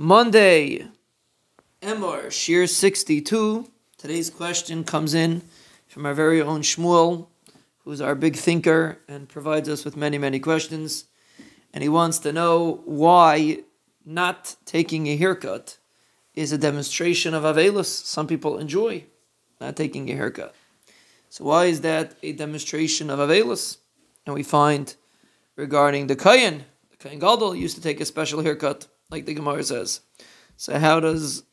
Monday, Emor, Shiur 62. Today's question comes in from our very own Shmuel, who's our big thinker and provides us with many, many questions. And he wants to know why not taking a haircut is a demonstration of Avelus. Some people enjoy not taking a haircut. So why is that a demonstration of Avelus? And we find regarding the Kohen, the Kohen Gadol used to take a special haircut like the Gemara says. So how does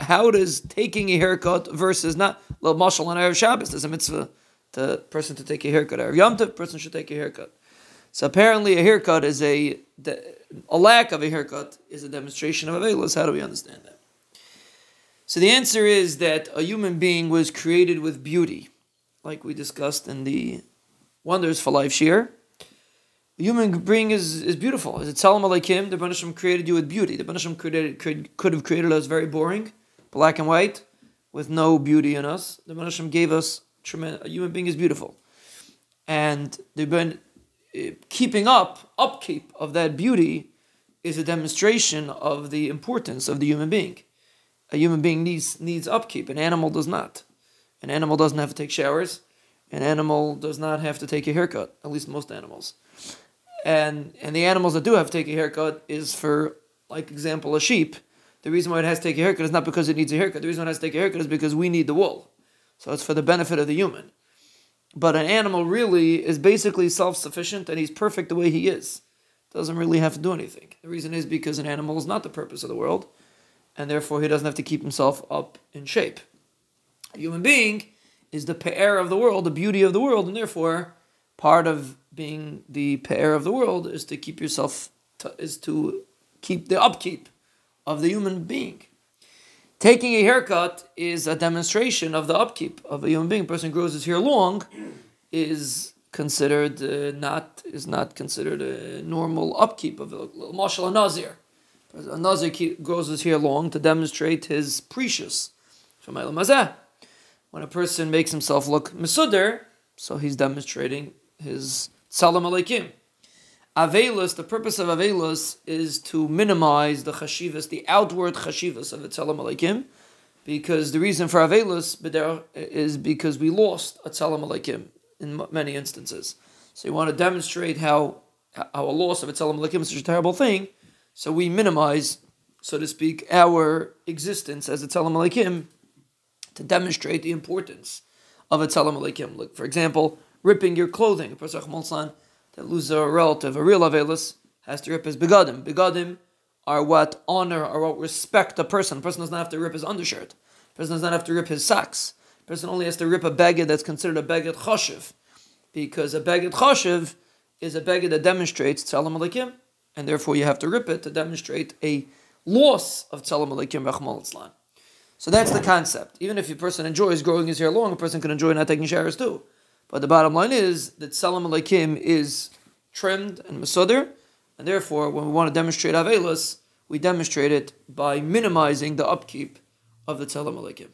how does taking a haircut versus not well mashal on Erev Shabbos? There's a mitzvah to person to take a haircut. Erev Yom Tov, person should take a haircut. So apparently, a haircut is a a lack of a haircut is a demonstration of avelus. How do we understand that? So the answer is that a human being was created with beauty, like we discussed in the Wonders for Life Shiur. Human being is, is beautiful. Is it Tzelem Elokim? The Banashim created you with beauty. The Banashim created, could, could have created us very boring, black and white, with no beauty in us. The Banashim gave us tremendous. A human being is beautiful, and they've been uh, keeping up upkeep of that beauty is a demonstration of the importance of the human being. A human being needs needs upkeep. An animal does not. An animal doesn't have to take showers. An animal does not have to take a haircut. At least most animals and and the animals that do have to take a haircut is for like example a sheep. The reason why it has to take a haircut is not because it needs a haircut. The reason why it has to take a haircut is because we need the wool. So it's for the benefit of the human. But an animal really is basically self-sufficient and he's perfect the way he is. Doesn't really have to do anything. The reason is because an animal is not the purpose of the world, and therefore he doesn't have to keep himself up in shape. A human being is the pair of the world, the beauty of the world, and therefore part of being the pair of the world is to keep yourself is to keep the upkeep of the human being. Taking a haircut is a demonstration of the upkeep of a human being. A person grows his hair long is considered uh, not is not considered a normal upkeep of a mashal nazir. A nazir grows his hair long to demonstrate his precious. When a person makes himself look mesudar, so he's demonstrating his Tzelem Elokim. Avelus, the purpose of Avelus is to minimize the chashivas, the outward chashivas of a Tzelem Elokim, because the reason for Avelus is because we lost a Tzelem Elokim in many instances. So you want to demonstrate how, how a loss of a Tzelem Elokim is such a terrible thing, so we minimize, so to speak, our existence as a Tzelem Elokim to demonstrate the importance of a Tzelem Elokim. Like, for example, ripping your clothing. A person that loses a relative, a real avelus, has to rip his begadim. Begadim are what honor or what respect a person. A person does not have to rip his undershirt. A person does not have to rip his socks. A person only has to rip a beged that's considered a beged choshev. Because a beged choshev is a beged that demonstrates tzelem elokim, and therefore you have to rip it to demonstrate a loss of tzelem elokim rachmal So that's the concept. Even if a person enjoys growing his hair long, a person can enjoy not taking showers too. But the bottom line is that Tzelem Elokim is trimmed and Mesudar, and therefore, when we want to demonstrate Avelus, we demonstrate it by minimizing the upkeep of the Tzelem Elokim.